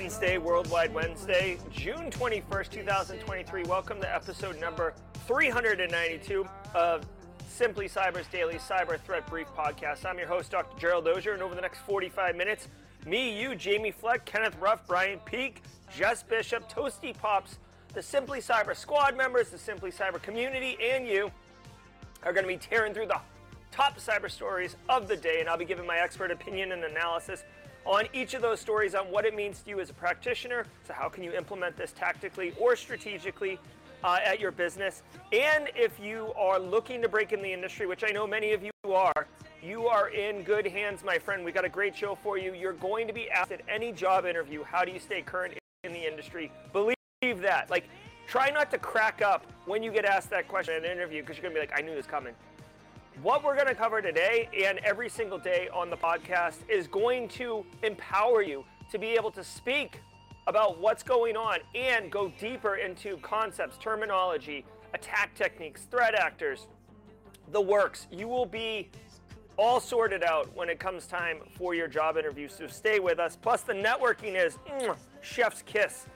Wednesday, Worldwide Wednesday, June 21st, 2023. Welcome to episode number 392 of Simply Cyber's daily cyber threat brief podcast. I'm your host, Dr. Gerald Auger, and over the next 45 minutes, me, you, Jamie Fleck, Kenneth Ruff, Brian Peak, Jess Bishop, Toasty Pops, the Simply Cyber squad members, the Simply Cyber community, and you are going to be tearing through the top cyber stories of the day, and I'll be giving my expert opinion and analysis on each of those stories on what it means to you as a practitioner. So, how can you implement this tactically or strategically uh, at your business? And if you are looking to break in the industry, which I know many of you are, you are in good hands, my friend. We got a great show for you. You're going to be asked at any job interview, how do you stay current in the industry? Believe that. Like, try not to crack up when you get asked that question in an interview because you're going to be like, I knew this coming. What we're going to cover today and every single day on the podcast is going to empower you to be able to speak about what's going on and go deeper into concepts, terminology, attack techniques, threat actors, the works. You will be all sorted out when it comes time for your job interview. So stay with us. Plus, the networking is mm, chef's kiss.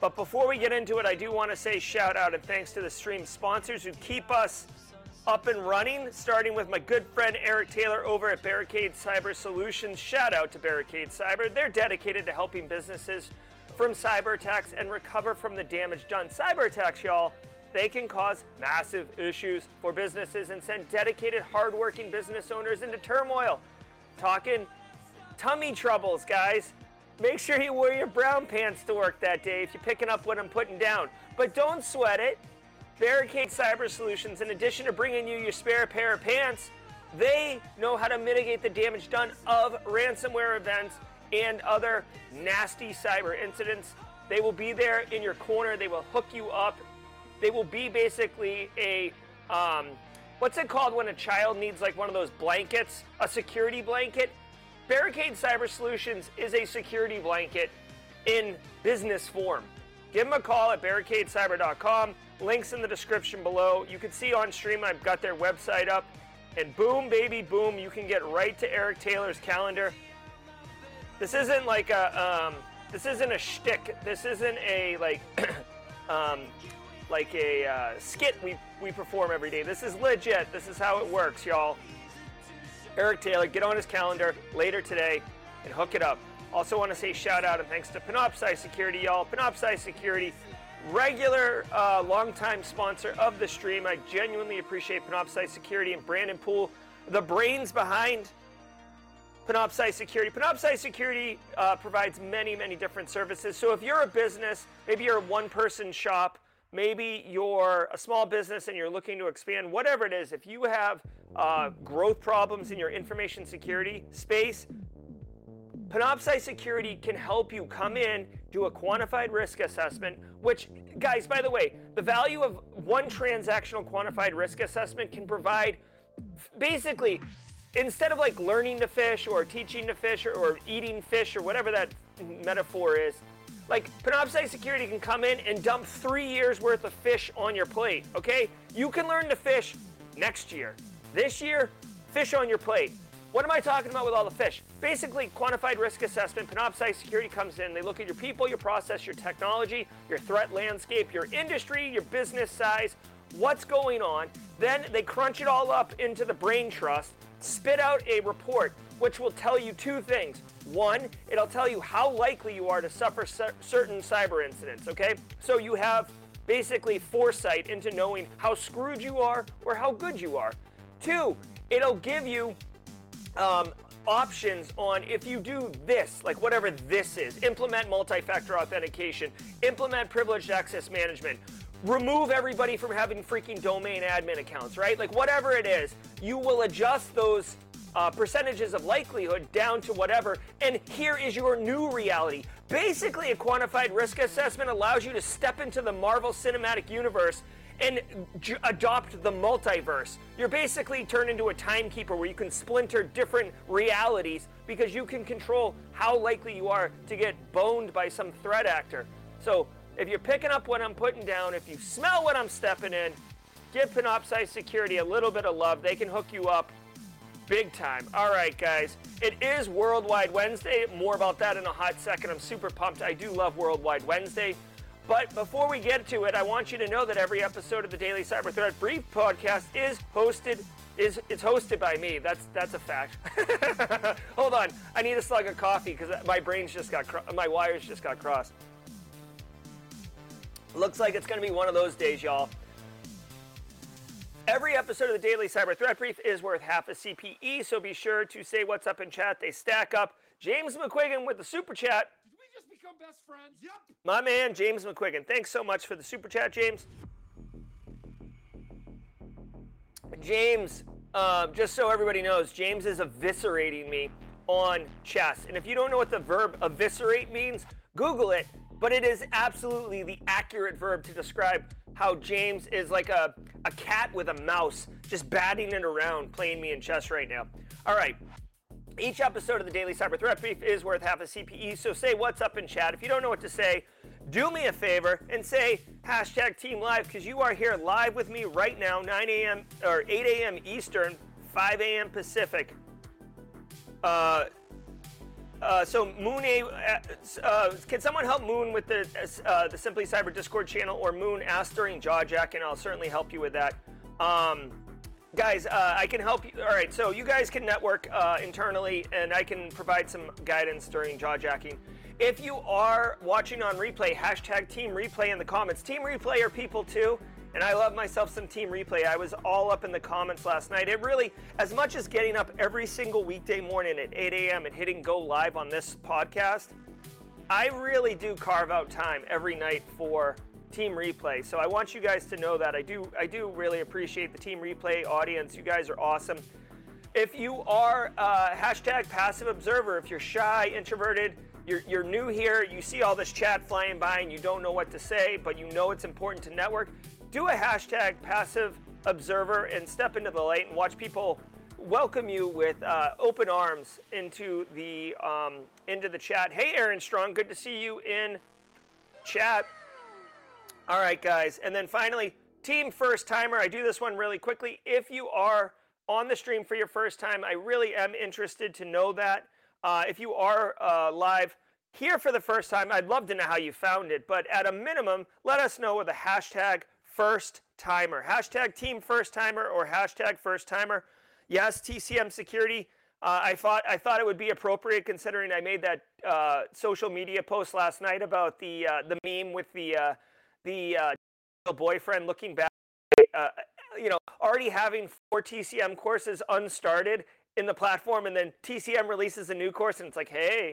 But before we get into it, I do want to say shout out and thanks to the stream sponsors who keep us up and running, starting with my good friend Eric Taylor over at Barricade Cyber Solutions. Shout out to Barricade Cyber. They're dedicated to helping businesses from cyber attacks and recover from the damage done. Cyber attacks, y'all, they can cause massive issues for businesses and send dedicated, hardworking business owners into turmoil. Talking tummy troubles, guys. Make sure you wear your brown pants to work that day if you're picking up what I'm putting down. But don't sweat it. Barricade Cyber Solutions, in addition to bringing you your spare pair of pants, they know how to mitigate the damage done of ransomware events and other nasty cyber incidents. They will be there in your corner. They will hook you up. They will be basically a, um, what's it called when a child needs like one of those blankets, a security blanket? Barricade Cyber Solutions is a security blanket in business form. Give them a call at barricadecyber.com. Links in the description below. You can see on stream, I've got their website up. And boom, baby, boom, you can get right to Eric Taylor's calendar. This isn't like a, um, this isn't a shtick. This isn't a like, um, like a uh, skit we we perform every day. This is legit. This is how it works, y'all. Eric Taylor, get on his calendar later today and hook it up. Also, want to say shout out and thanks to Panoptcy Security, y'all. Panoptcy Security, regular, uh, longtime sponsor of the stream. I genuinely appreciate Panoptcy Security and Brandon Poole, the brains behind Panoptcy Security. Panoptcy Security uh, provides many, many different services. So if you're a business, maybe you're a one-person shop, maybe you're a small business and you're looking to expand, whatever it is, if you have uh, growth problems in your information security space, Panoptcy Security can help you come in, do a quantified risk assessment, which, guys, by the way, the value of one transactional quantified risk assessment can provide basically, instead of like learning to fish or teaching to fish or, or eating fish or whatever that metaphor is, like Panoptcy Security can come in and dump three years worth of fish on your plate, okay? You can learn to fish next year. This year, fish on your plate. What am I talking about with all the fish? Basically, quantified risk assessment. Panoptcy Security comes in. They look at your people, your process, your technology, your threat landscape, your industry, your business size, what's going on. Then they crunch it all up into the brain trust, spit out a report which will tell you two things. One, it'll tell you how likely you are to suffer certain cyber incidents, okay? So you have basically foresight into knowing how screwed you are or how good you are. Two, it'll give you um, options on if you do this, like whatever this is, implement multi-factor authentication, implement privileged access management, remove everybody from having freaking domain admin accounts, right? Like whatever it is, you will adjust those uh, percentages of likelihood down to whatever, and here is your new reality. Basically, a quantified risk assessment allows you to step into the Marvel Cinematic Universe and j- adopt the multiverse. You're basically turned into a timekeeper where you can splinter different realities because you can control how likely you are to get boned by some threat actor. So if you're picking up what I'm putting down, if you smell what I'm stepping in, give Panoptcy Security a little bit of love. They can hook you up big time. All right, guys. It is Worldwide Wednesday. More about that in a hot second. I'm super pumped. I do love Worldwide Wednesday. But before we get to it, I want you to know that every episode of the Daily Cyber Threat Brief podcast is hosted is it's hosted by me. That's that's a fact. Hold on, I need a slug of coffee because my brains just got my wires just got crossed. Looks like it's going to be one of those days, y'all. Every episode of the Daily Cyber Threat Brief is worth half a CPE, so be sure to say what's up in chat. They stack up. James McQuiggan with the super chat. Did we just become best friends? Yep. My man, James McQuiggan. Thanks so much for the super chat, James. James, uh, just so everybody knows, James is eviscerating me on chess. And if you don't know what the verb eviscerate means, Google it. But it is absolutely the accurate verb to describe how James is like a, a cat with a mouse, just batting it around, playing me in chess right now. All right. Each episode of the Daily Cyber Threat Brief is worth half a CPE, so say what's up in chat. If you don't know what to say, do me a favor and say hashtag Team Live because you are here live with me right now, 9 a.m. or 8 a.m. Eastern, 5 a.m. Pacific. Uh, uh, so Moon uh, uh, can someone help Moon with the uh, the Simply Cyber Discord channel, or Moon ask during Jawjack, and I'll certainly help you with that. Um, guys, uh, I can help you. All right, so you guys can network uh, internally, and I can provide some guidance during Jawjacking. If you are watching on replay, hashtag Team Replay in the comments. Team Replay are people too. And I love myself some team replay. I was all up in the comments last night. It really, as much as getting up every single weekday morning at 8 a.m. and hitting go live on this podcast, I really do carve out time every night for team replay. So I want you guys to know that I do I do really appreciate the team replay audience. You guys are awesome. If you are uh, hashtag passive observer, if you're shy, introverted, you're, you're new here, you see all this chat flying by and you don't know what to say, but you know it's important to network, do a hashtag passive observer and step into the light and watch people welcome you with uh, open arms into the um, into the chat. Hey, Aaron Strong, good to see you in chat. All right, guys, and then finally, team first timer. I do this one really quickly. If you are on the stream for your first time, I really am interested to know that. Uh, if you are uh, live here for the first time, I'd love to know how you found it. But at a minimum, let us know with a hashtag first timer. Hashtag team first timer or hashtag first timer. Yes, TCM security. Uh, I thought I thought it would be appropriate considering I made that uh, social media post last night about the uh, the meme with the uh, the uh, boyfriend looking back, uh, you know, already having four TCM courses unstarted in the platform, and then TCM releases a new course, and it's like, hey,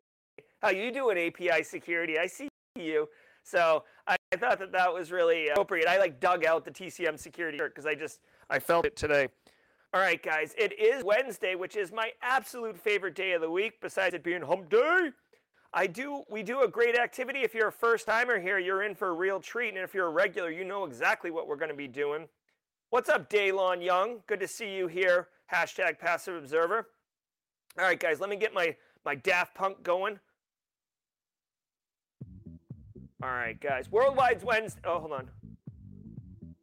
how you doing, API security? I see you. So I, I thought that that was really appropriate. I like dug out the TCM security shirt because I just I felt it today. All right, guys, it is Wednesday, which is my absolute favorite day of the week, besides it being hump day. I do we do a great activity. If you're a first timer here, you're in for a real treat. And if you're a regular, you know exactly what we're to be doing. What's up, Daylon Young? Good to see you here. Hashtag passive observer. All right, guys, let me get my, my Daft Punk going. All right, guys. Worldwide's Wednesday. Oh, hold on.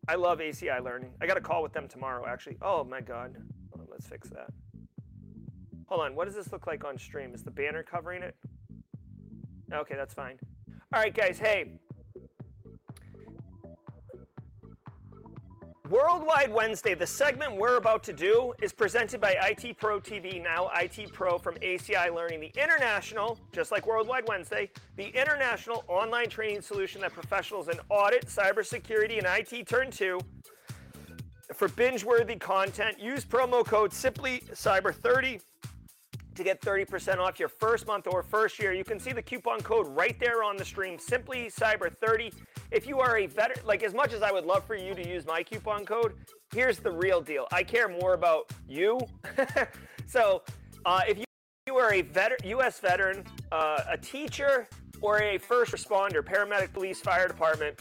I love ACI Learning. I got a call with them tomorrow, actually. Oh, my God. On, let's fix that. Hold on. What does this look like on stream? Is the banner covering it? Okay, that's fine. All right, guys. Hey, Worldwide Wednesday, the segment we're about to do is presented by IT Pro TV, now IT Pro from ACI Learning, the international, just like Worldwide Wednesday, the international online training solution that professionals in audit, cybersecurity, and IT turn to for binge-worthy content. Use promo code SimplyCyber30 to get 30% off your first month or first year. You can see the coupon code right there on the stream, simply cyber 30. if you are a veteran, like as much as I would love for you to use my coupon code, here's the real deal. I care more about you. so uh, if you, you are a veteran, U.S. veteran, uh, a teacher, or a first responder, paramedic, police, fire department,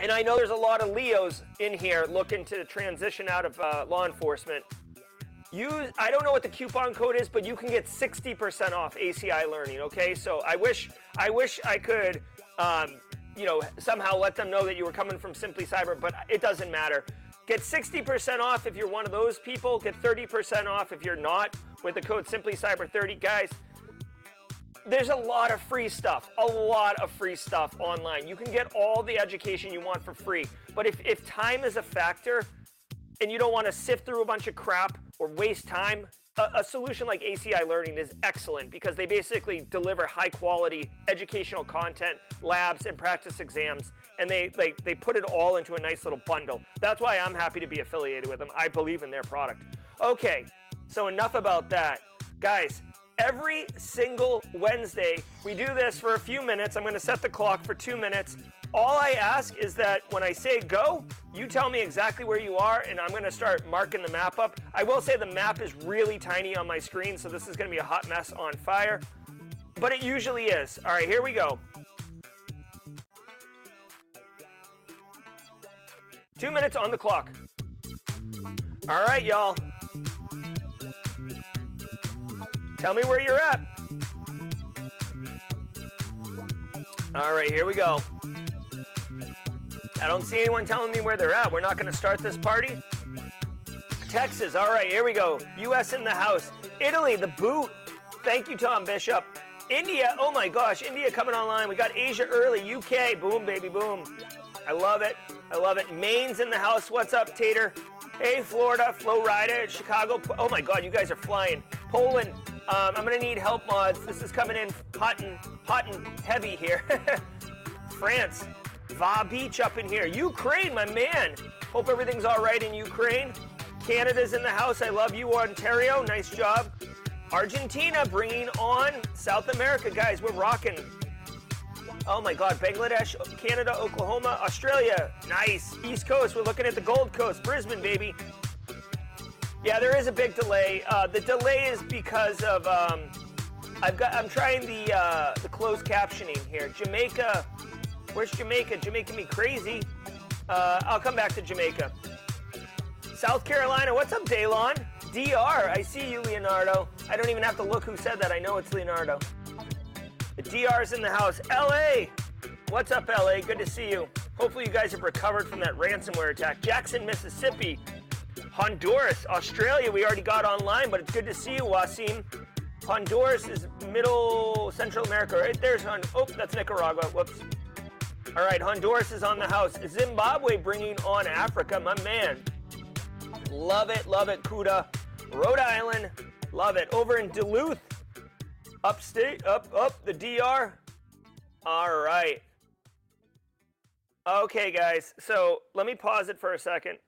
and I know there's a lot of Leos in here looking to transition out of uh, law enforcement. Use I don't know what the coupon code is, but you can get 60% off ACI Learning. Okay, so I wish I wish I could um, you know, somehow let them know that you were coming from Simply Cyber, but it doesn't matter. Get 60% off if you're one of those people. Get 30% off if you're not with the code Simply Cyber 30 Guys, there's a lot of free stuff, a lot of free stuff online. You can get all the education you want for free. But if, if time is a factor and you don't want to sift through a bunch of crap or waste time, a, a solution like ACI Learning is excellent because they basically deliver high quality educational content, labs, and practice exams. And they, they, they put it all into a nice little bundle. That's why I'm happy to be affiliated with them. I believe in their product. Okay, so enough about that. Guys, every single Wednesday. We do this for a few minutes. I'm going to set the clock for two minutes. All I ask is that when I say go, you tell me exactly where you are, and I'm going to start marking the map up. I will say the map is really tiny on my screen, so this is going to be a hot mess on fire, but it usually is. All right, here we go. Two minutes on the clock. All right, y'all. Tell me where you're at. All right, here we go. I don't see anyone telling me where they're at. We're not going to start this party. Texas, all right, here we go. U.S. in the house. Italy, the boot. Thank you, Tom Bishop. India, oh my gosh, India coming online. We got Asia early. UK, boom, baby, boom. I love it. I love it. Maine's in the house. What's up, Tater? Hey, Florida, Florida, Chicago. Oh my God, you guys are flying. Poland, um, I'm gonna need help mods. This is coming in hot and hot and heavy here. France, Va Beach up in here. Ukraine, my man. Hope everything's all right in Ukraine. Canada's in the house. I love you, Ontario. Nice job. Argentina bringing on South America, guys. We're rocking. Oh my God, Bangladesh, Canada, Oklahoma, Australia. Nice. East Coast, we're looking at the Gold Coast, Brisbane, baby. Yeah, there is a big delay. Uh, the delay is because of um, I've got I'm trying the uh, the closed captioning here. Jamaica, where's Jamaica? Jamaica me crazy. Uh, I'll come back to Jamaica. South Carolina, what's up, Daylon? DR, I see you, Leonardo. I don't even have to look who said that. I know it's Leonardo. The DR's in the house. LA, what's up, LA? Good to see you. Hopefully, you guys have recovered from that ransomware attack. Jackson, Mississippi. Honduras, Australia, we already got online, but it's good to see you, Wasim. Honduras is middle Central America, right? There's on. Oh, that's Nicaragua. Whoops. All right, Honduras is on the house. Zimbabwe bringing on Africa, my man. Love it, love it, Kuda. Rhode Island, love it. Over in Duluth, upstate, up, up, the DR. All right. Okay, guys, so let me pause it for a second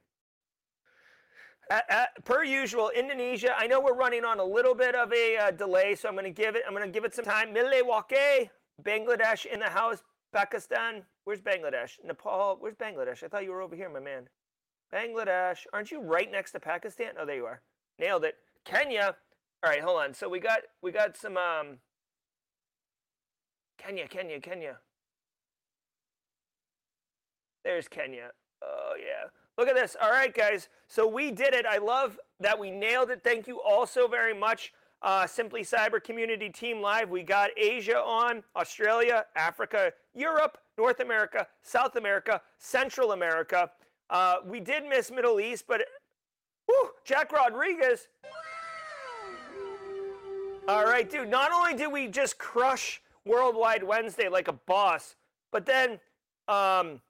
at, at, per usual, Indonesia. I know we're running on a little bit of a uh, delay, so I'm going to give it. I'm going to give it some time. Milwaukee, Bangladesh in the house. Pakistan. Where's Bangladesh? Nepal. Where's Bangladesh? I thought you were over here, my man. Bangladesh. Aren't you right next to Pakistan? Oh, there you are. Nailed it. Kenya. All right, hold on. So we got we got some um. Kenya, Kenya, Kenya. There's Kenya. Oh yeah. Look at this. All right, guys. So we did it. I love that we nailed it. Thank you all so very much. Uh, Simply Cyber Community Team Live. We got Asia on, Australia, Africa, Europe, North America, South America, Central America. Uh, we did miss Middle East, but whew, Jack Rodriguez. All right, dude. Not only did we just crush Worldwide Wednesday like a boss, but then um,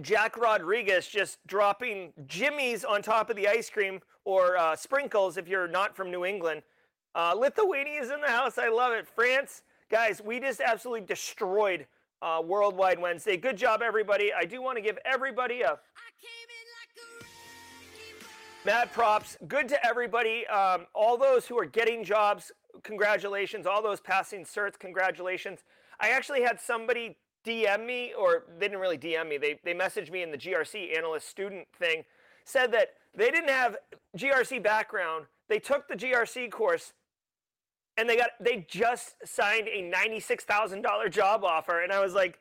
Jack Rodriguez just dropping jimmies on top of the ice cream or uh, sprinkles if you're not from New England. Uh, is in the house. I love it. France, guys, we just absolutely destroyed uh, Worldwide Wednesday. Good job, everybody. I do want to give everybody a mad props. Good to everybody. Um, all those who are getting jobs, congratulations. All those passing certs, congratulations. I actually had somebody DM me, or they didn't really DM me, they, they messaged me in the GRC analyst student thing, said that they didn't have GRC background. They took the GRC course and they got they just signed a $96,000 job offer. And I was like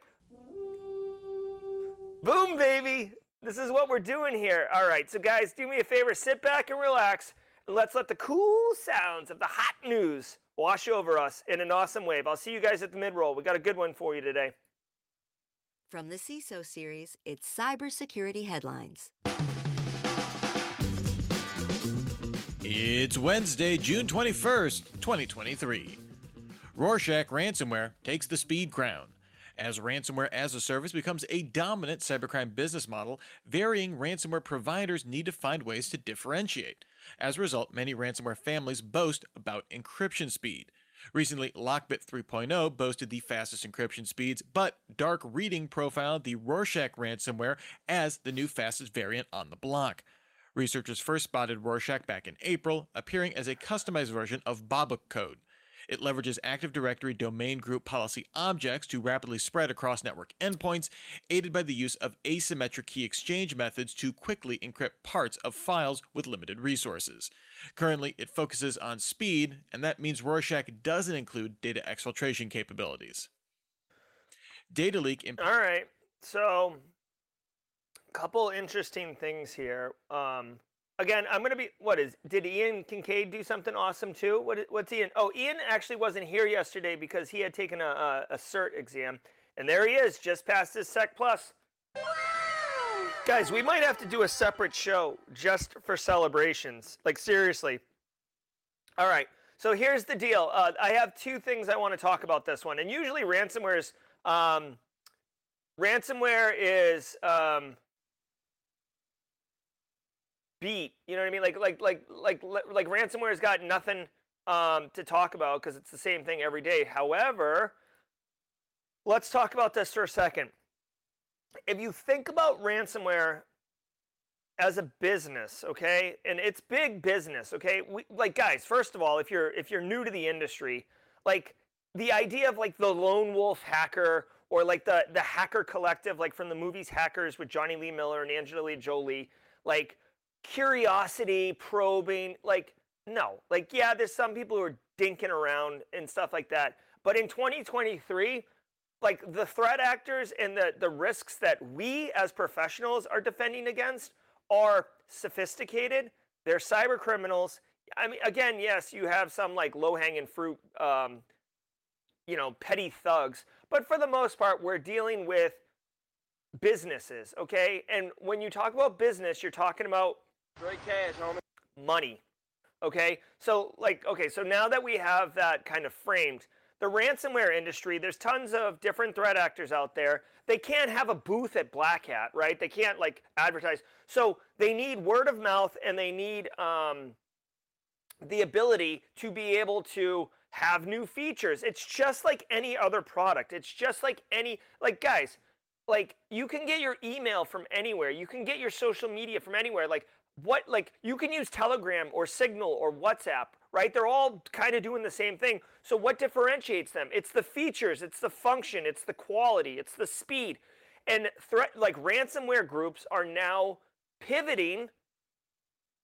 boom baby. This is what we're doing here. All right so guys do me a favor sit back and relax. Let's let the cool sounds of the hot news wash over us in an awesome wave. I'll see you guys at the mid roll we got a good one for you today From the CISO series, it's Cybersecurity Headlines. It's Wednesday, June 21st, 2023. Rorschach ransomware takes the speed crown. As ransomware as a service becomes a dominant cybercrime business model, varying ransomware providers need to find ways to differentiate. As a result, many ransomware families boast about encryption speed. Recently, Lockbit 3.0 boasted the fastest encryption speeds, but Dark Reading profiled the Rorschach ransomware as the new fastest variant on the block. Researchers first spotted Rorschach back in April, appearing as a customized version of Babuk code. It leverages Active Directory domain group policy objects to rapidly spread across network endpoints, aided by the use of asymmetric key exchange methods to quickly encrypt parts of files with limited resources. Currently, it focuses on speed, and that means Rorschach doesn't include data exfiltration capabilities. Data leak. Imp- All right. So, a couple interesting things here. Um, again, I'm gonna be. What is? Did Ian Kincaid do something awesome too? What? What's Ian? Oh, Ian actually wasn't here yesterday because he had taken a, a, a cert exam, and there he is, just passed his Sec Plus. Guys, we might have to do a separate show just for celebrations. Like seriously. All right. So here's the deal. Uh, I have two things I want to talk about this one, and usually ransomware is um, ransomware is um, beat. You know what I mean? Like like like like like ransomware's got nothing um, to talk about because it's the same thing every day. However, let's talk about this for a second. If you think about ransomware as a business, okay, and it's big business, okay. We, like guys, first of all, if you're if you're new to the industry, like the idea of like the lone wolf hacker or like the the hacker collective, like from the movies Hackers with Jonny Lee Miller and Angelina Jolie, like curiosity, probing. Like, no. Like, yeah, there's some people who are dinking around and stuff like that. But in 2023, like the threat actors and the, the risks that we as professionals are defending against are sophisticated. They're cyber criminals. I mean, again, yes, you have some like low hanging fruit, um, you know, petty thugs. But for the most part, we're dealing with businesses, okay? And when you talk about business, you're talking about Straight cash, homie. Money. Okay? So, like, okay, so now that we have that kind of framed, the ransomware industry, there's tons of different threat actors out there. They can't have a booth at Black Hat, right? They can't, like, advertise. So they need word of mouth and they need um, the ability to be able to have new features. It's just like any other product. It's just like any, like, guys, like you can get your email from anywhere. You can get your social media from anywhere. Like what like you can use telegram or signal or whatsapp right? They're all kind of doing the same thing. So what differentiates them? It's the features it's the function it's the quality it's the speed. And threat like ransomware groups are now pivoting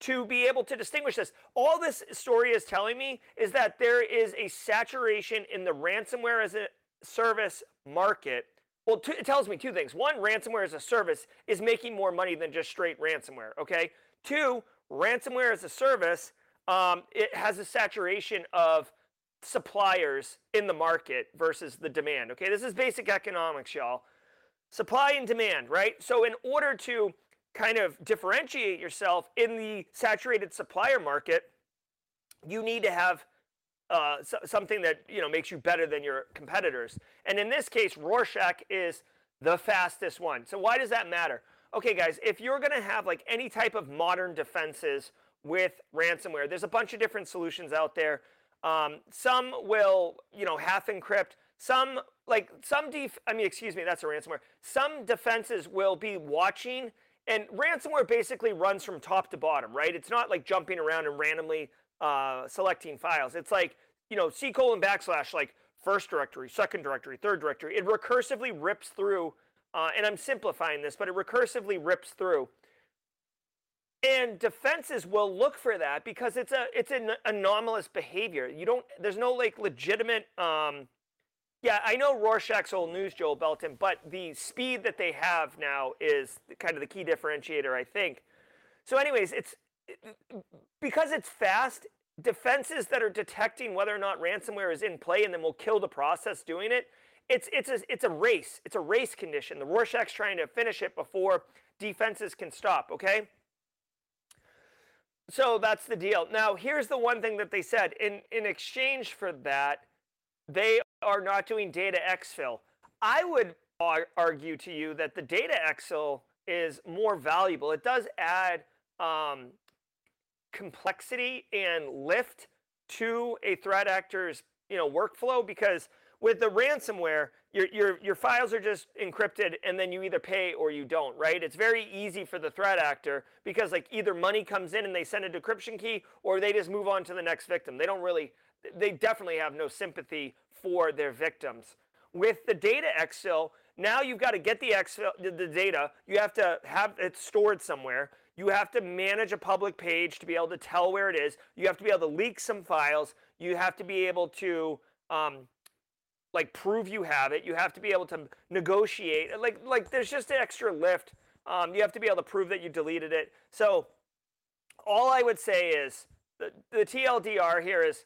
to be able to distinguish this. All this story is telling me is that there is a saturation in the ransomware as a service market well, t- it tells me two things. One, ransomware as a service is making more money than just straight ransomware. Okay. Two, ransomware as a service, um, it has a saturation of suppliers in the market versus the demand. Okay, this is basic economics, y'all. Supply and demand, right? So, in order to kind of differentiate yourself in the saturated supplier market, you need to have uh, so, something that you know makes you better than your competitors. And in this case, Rorschach is the fastest one. So why does that matter? okay, guys, if you're going to have like any type of modern defenses with ransomware, there's a bunch of different solutions out there. Um, some will, you know, half encrypt. Some like some def. I mean, excuse me, that's a ransomware. Some defenses will be watching, and ransomware basically runs from top to bottom, right? It's not like jumping around and randomly uh, selecting files. It's like you know, C colon backslash like first directory, second directory, third directory. It recursively rips through uh, and I'm simplifying this, but it recursively rips through. And defenses will look for that because it's a it's an anomalous behavior. You don't there's no like legitimate um, yeah, I know Rorschach's old news, Joel Belton, but the speed that they have now is kind of the key differentiator, I think. So, anyways, it's because it's fast. Defenses that are detecting whether or not ransomware is in play and then will kill the process doing it it's it's a it's a race. It's a race condition. The Rorschach's trying to finish it before defenses can stop. Okay. So that's the deal. Now here's the one thing that they said in in exchange for that, they are not doing data exfil. I would ar- argue to you that the data exfil is more valuable. It does add um, complexity and lift to a threat actor's you know workflow because with the ransomware your, your your files are just encrypted and then you either pay or you don't right? It's very easy for the threat actor because like either money comes in and they send a decryption key or they just move on to the next victim. They don't really they definitely have no sympathy for their victims. With the data exfil now you've got to get the exfil the data. You have to have it stored somewhere you have to manage a public page to be able to tell where it is. You have to be able to leak some files. You have to be able to um, like prove you have it. You have to be able to negotiate. Like like there's just an extra lift. Um, you have to be able to prove that you deleted it. So all I would say is the, the TLDR here is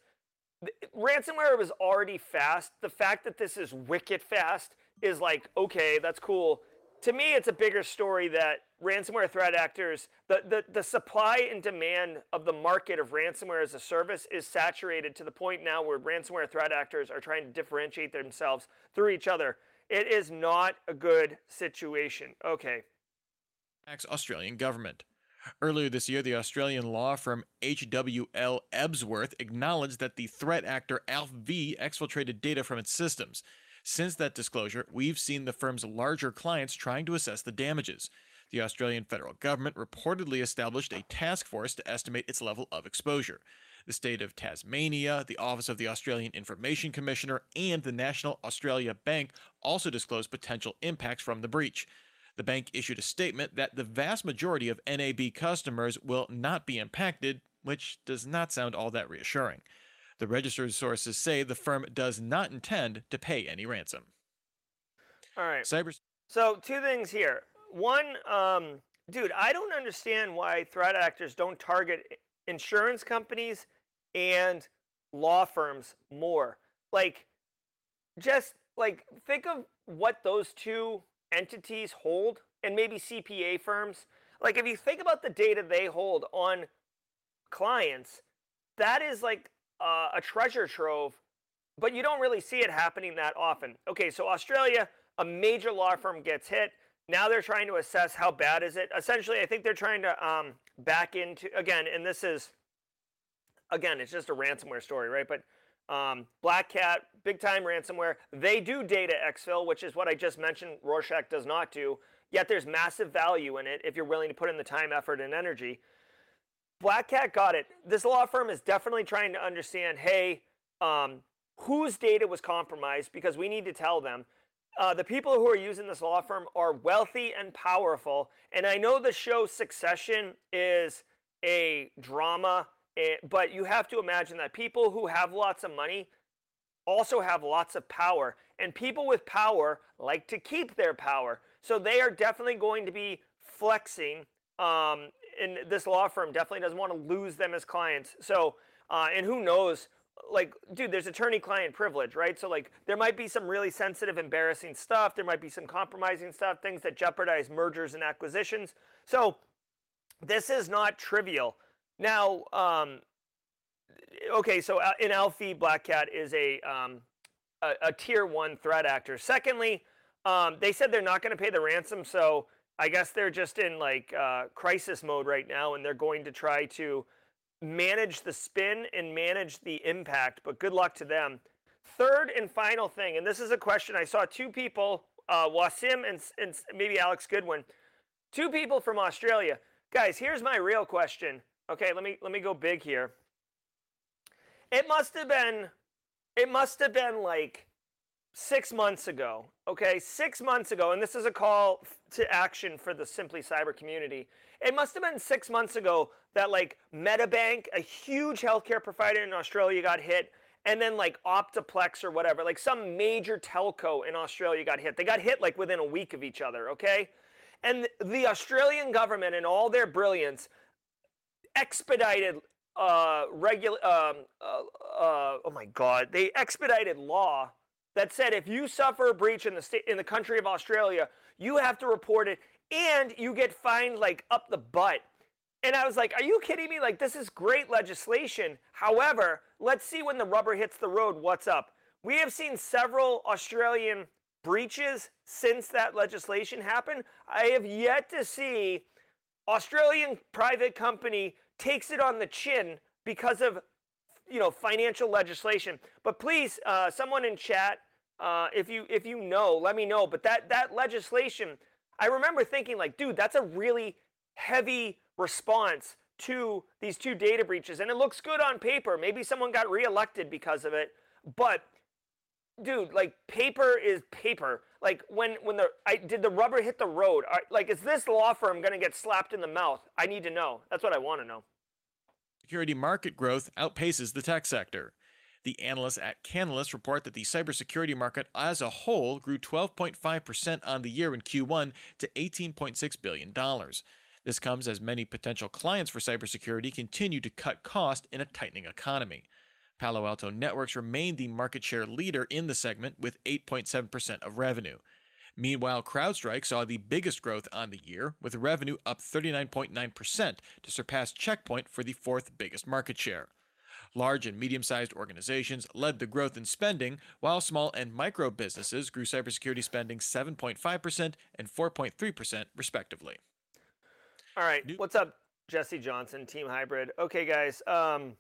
ransomware was already fast. The fact that this is wicked fast is like okay, that's cool to me, it's a bigger story that ransomware threat actors, the, the, the supply and demand of the market of ransomware as a service is saturated to the point now where ransomware threat actors are trying to differentiate themselves through each other. It is not a good situation. Okay. Australian government. Earlier this year, the Australian law firm HWL Ebsworth acknowledged that the threat actor ALPHV exfiltrated data from its systems. Since that disclosure, we've seen the firm's larger clients trying to assess the damages. The Australian federal government reportedly established a task force to estimate its level of exposure. The state of Tasmania, the Office of the Australian Information Commissioner, and the National Australia Bank also disclosed potential impacts from the breach. The bank issued a statement that the vast majority of NAB customers will not be impacted, which does not sound all that reassuring. The registered sources say the firm does not intend to pay any ransom. All right. Cyber. So two things here. One, um, dude, I don't understand why threat actors don't target insurance companies and law firms more. Like, just like think of what those two entities hold, and maybe CPA firms. Like, if you think about the data they hold on clients, that is like uh, a treasure trove, but you don't really see it happening that often. Okay, so Australia, a major law firm gets hit. Now they're trying to assess how bad is it. Essentially, I think they're trying to um, back into again, and this is again, it's just a ransomware story, right? But um, Black Cat, big time ransomware. They do data exfil, which is what I just mentioned. Rorschach does not do. Yet there's massive value in it if you're willing to put in the time, effort, and energy. Black Cat got it. This law firm is definitely trying to understand hey, um, whose data was compromised because we need to tell them. Uh, the people who are using this law firm are wealthy and powerful. And I know the show Succession is a drama, eh, but you have to imagine that people who have lots of money also have lots of power. And people with power like to keep their power. So they are definitely going to be flexing um, and this law firm definitely doesn't want to lose them as clients. So, uh, and who knows? Like, dude, there's attorney-client privilege, right? So, like, there might be some really sensitive, embarrassing stuff. There might be some compromising stuff, things that jeopardize mergers and acquisitions. So, this is not trivial. Now, um, okay, so uh, in Alfie, Black Cat is a, um, a, a tier one threat actor. Secondly, um, they said they're not going to pay the ransom, so I guess they're just in like uh, crisis mode right now, and they're going to try to manage the spin and manage the impact. But good luck to them. Third and final thing, and this is a question I saw two people, uh, Wasim and, and maybe Alex Goodwin, two people from Australia. Guys, here's my real question. Okay, let me let me go big here. It must have been, it must have been like six months ago. Okay, six months ago, and this is a call to action for the Simply Cyber community. It must have been six months ago that like Medibank, a huge healthcare provider in Australia, got hit, and then like Optiplex or whatever, like some major telco in Australia got hit. They got hit like within a week of each other. Okay, and the Australian government, in all their brilliance, expedited uh regular um uh, uh, oh my god they expedited law that said if you suffer a breach in the state in the country of Australia, you have to report it and you get fined like up the butt. And I was like, are you kidding me? Like this is great legislation. However, let's see when the rubber hits the road what's up. We have seen several Australian breaches since that legislation happened. I have yet to see Australian private company takes it on the chin because of you know financial legislation. But please, uh, someone in chat, uh, if you if you know, let me know. But that that legislation, I remember thinking like, dude, that's a really heavy response to these two data breaches, and it looks good on paper. Maybe someone got reelected because of it, but dude, like paper is paper. Like when when the I did the rubber hit the road. Like is this law firm going to get slapped in the mouth? I need to know. That's what I want to know. Security market growth outpaces the tech sector. The analysts at Canalys report that the cybersecurity market as a whole grew 12.5% on the year in Q1 to $18.6 billion. This comes as many potential clients for cybersecurity continue to cut cost in a tightening economy. Palo Alto Networks remained the market share leader in the segment with 8.7% of revenue. Meanwhile, CrowdStrike saw the biggest growth on the year, with revenue up 39.9% to surpass Checkpoint for the fourth biggest market share. Large and medium sized organizations led the growth in spending, while small and micro businesses grew cybersecurity spending 7.5% and 4.3%, respectively. All right. What's up, Jesse Johnson, Team Hybrid? Okay, guys. Um,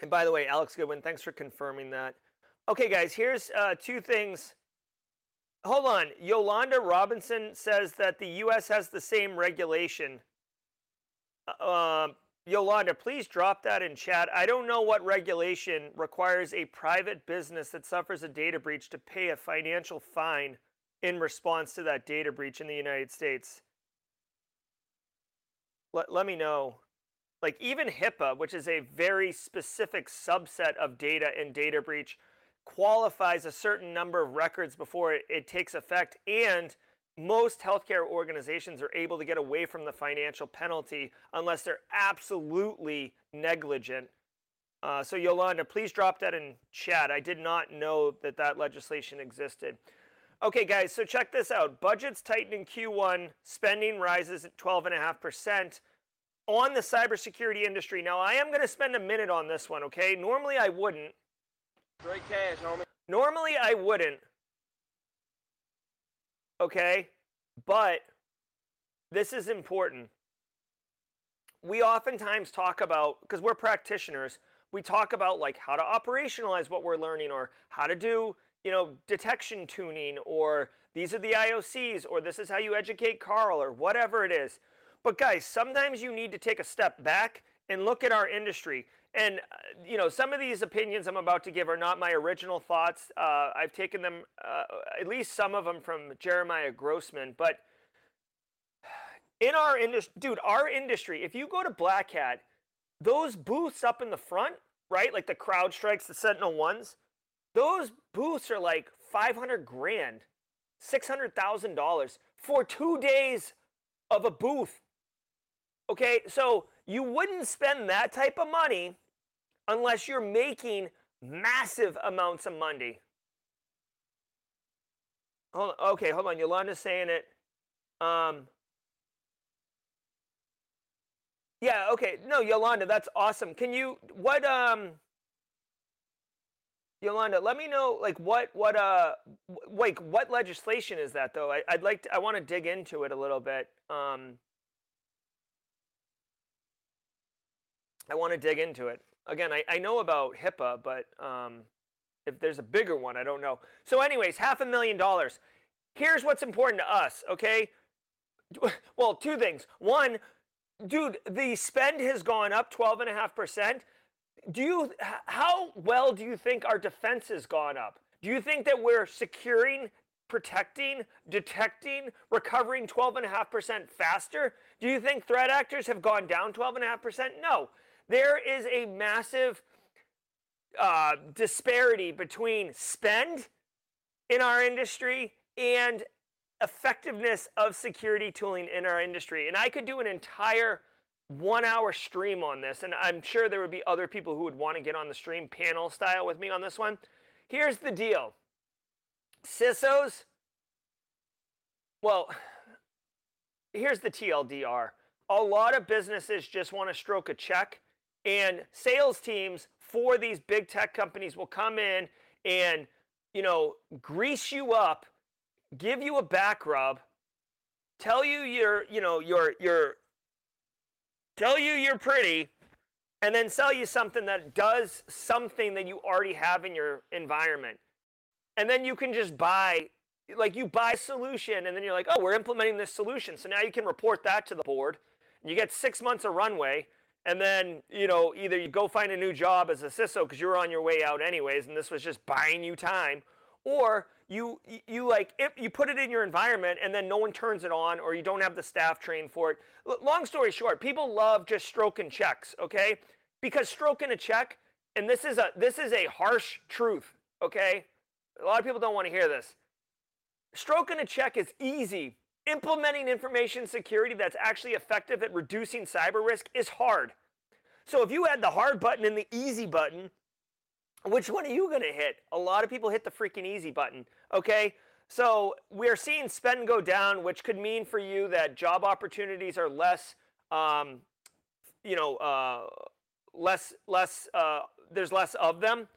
and by the way, Alex Goodwin, thanks for confirming that. Okay, guys, here's uh, two things. Hold on. Yolanda Robinson says that the U.S. has the same regulation. Uh, um, Yolanda, please drop that in chat. I don't know what regulation requires a private business that suffers a data breach to pay a financial fine in response to that data breach in the United States. Let, let me know like even HIPAA, which is a very specific subset of data and data breach, qualifies a certain number of records before it, it, takes effect. And most healthcare organizations are able to get away from the financial penalty unless they're absolutely negligent. Uh, so Yolanda, please drop that in chat. I did not know that that legislation existed. Okay, guys, so check this out. Budgets tighten in Q1, spending rises at 12.5% on the cybersecurity industry. Now, I am going to spend a minute on this one, okay? Normally, I wouldn't. Straight cash, homie. Normally, I wouldn't. Okay? But this is important. We oftentimes talk about, because we're practitioners, we talk about like how to operationalize what we're learning or how to do, you know, detection tuning or these are the IOCs or this is how you educate Carl or whatever it is. But guys, sometimes you need to take a step back and look at our industry. And uh, you know, some of these opinions I'm about to give are not my original thoughts. Uh, I've taken them, uh, at least some of them, from Jeremiah Grossman. But in our industry, dude, our industry. If you go to Black Hat, those booths up in the front, right, like the CrowdStrikes, the SentinelOnes, those booths are like 500 grand, $600,000 for two days of a booth Okay, so you wouldn't spend that type of money unless you're making massive amounts of money. Hold on, okay, hold on. Yolanda's saying it. Um, yeah, okay. No, Yolanda, that's awesome. Can you what um Yolanda, let me know like what what uh like what legislation is that though? I, would like to, I want to dig into it a little bit. Um I want to dig into it. Again, I, I know about HIPAA, but um, if there's a bigger one, I don't know. So, anyways, half a million dollars. Here's what's important to us, okay? Well, two things. One, dude, the spend has gone up 12.5%. Do you, how well do you think our defense has gone up? Do you think that we're securing, protecting, detecting, recovering 12.5% faster? Do you think threat actors have gone down 12.5%? No. There is a massive uh, disparity between spend in our industry and effectiveness of security tooling in our industry. And I could do an entire one hour stream on this, and I'm sure there would be other people who would want to get on the stream panel style with me on this one. Here's the deal CISOs, well, here's the TLDR. A lot of businesses just want to stroke a check, and sales teams for these big tech companies will come in and, you know, grease you up, give you a back rub, tell you you're, you know, you're, you're, tell you you're pretty, and then sell you something that does something that you already have in your environment. And then you can just buy, like you buy a solution, and then you're like, oh, we're implementing this solution. So now you can report that to the board. You get six months of runway, and then you know either you go find a new job as a CISO because you were on your way out anyways, and this was just buying you time, or you you like if you put it in your environment and then no one turns it on or you don't have the staff trained for it. Long story short people love just stroking checks okay? Because stroking a check and this is a this is a harsh truth okay? A lot of people don't want to hear this. Stroking a check is easy. Implementing information security that's actually effective at reducing cyber risk is hard so if you had the hard button and the easy button which one are you going to hit? A lot of people hit the freaking easy button. Okay. So we're seeing spend go down, which could mean for you that job opportunities are less, um, you know, uh, less, less, uh, there's less of them.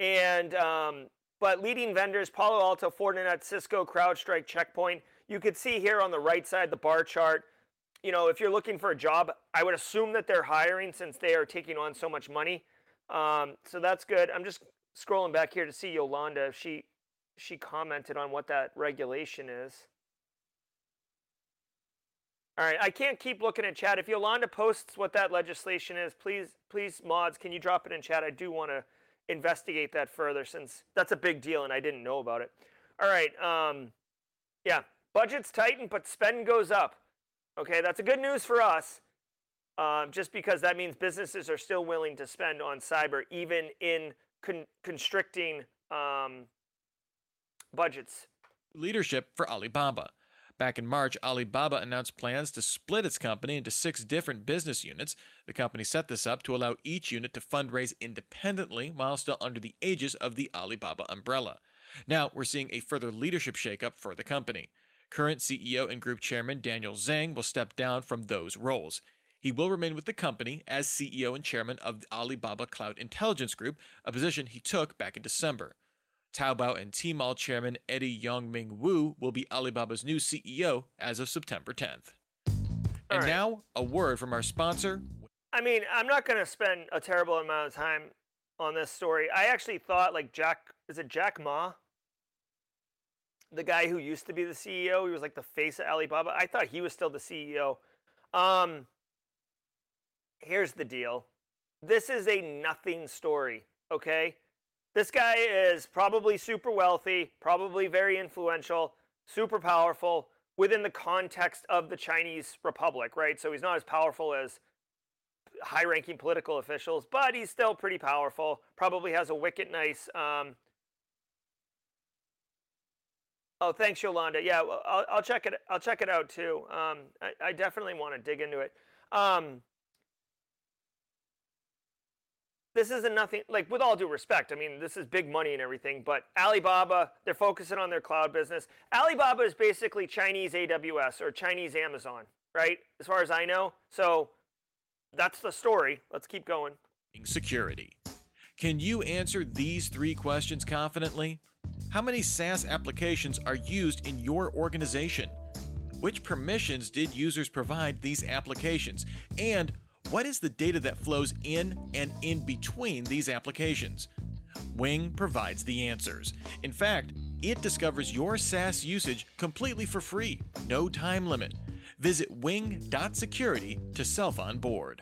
And, um, but leading vendors, Palo Alto, Fortinet, Cisco, CrowdStrike, Checkpoint, you could see here on the right side, the bar chart, you know, if you're looking for a job, I would assume that they're hiring since they are taking on so much money. Um, so that's good. I'm just scrolling back here to see Yolanda. She she commented on what that regulation is. All right, I can't keep looking at chat. If Yolanda posts what that legislation is, please, please, mods, can you drop it in chat? I do want to investigate that further since that's a big deal and I didn't know about it. All right, um, yeah, budget's tighten, but spend goes up. Okay, that's a good news for us um, just because that means businesses are still willing to spend on cyber, even in con- constricting um, budgets. Leadership for Alibaba. Back in March, Alibaba announced plans to split its company into six different business units. The company set this up to allow each unit to fundraise independently while still under the aegis of the Alibaba umbrella. Now, we're seeing a further leadership shakeup for the company. Current CEO and group chairman Daniel Zhang will step down from those roles. He will remain with the company as CEO and chairman of the Alibaba Cloud Intelligence Group, a position he took back in December. Taobao and Tmall chairman Eddie Yongming Wu will be Alibaba's new CEO as of September 10th. And right. now, a word from our sponsor. I mean, I'm not going to spend a terrible amount of time on this story. I actually thought, like, Jack, is it Jack Ma? The guy who used to be the CEO, he was like the face of Alibaba. I thought he was still the CEO. Um, here's the deal this is a nothing story, okay? This guy is probably super wealthy, probably very influential, super powerful within the context of the Chinese Republic, right? So he's not as powerful as high ranking political officials, but he's still pretty powerful. Probably has a wicked nice. Um... Oh, thanks, Yolanda. Yeah, well, I'll, I'll, check it. I'll check it out too. Um, I, I, definitely want to dig into it. Um, this isn't nothing like with all due respect. I mean, this is big money and everything, but Alibaba, they're focusing on their cloud business. Alibaba is basically Chinese AWS or Chinese Amazon, right? As far as I know. So that's the story. Let's keep going. Security. Can you answer these three questions confidently? How many SaaS applications are used in your organization? Which permissions did users provide these applications? And what is the data that flows in and in between these applications? Wing provides the answers. In fact, it discovers your SaaS usage completely for free, no time limit. Visit wing.security to self onboard.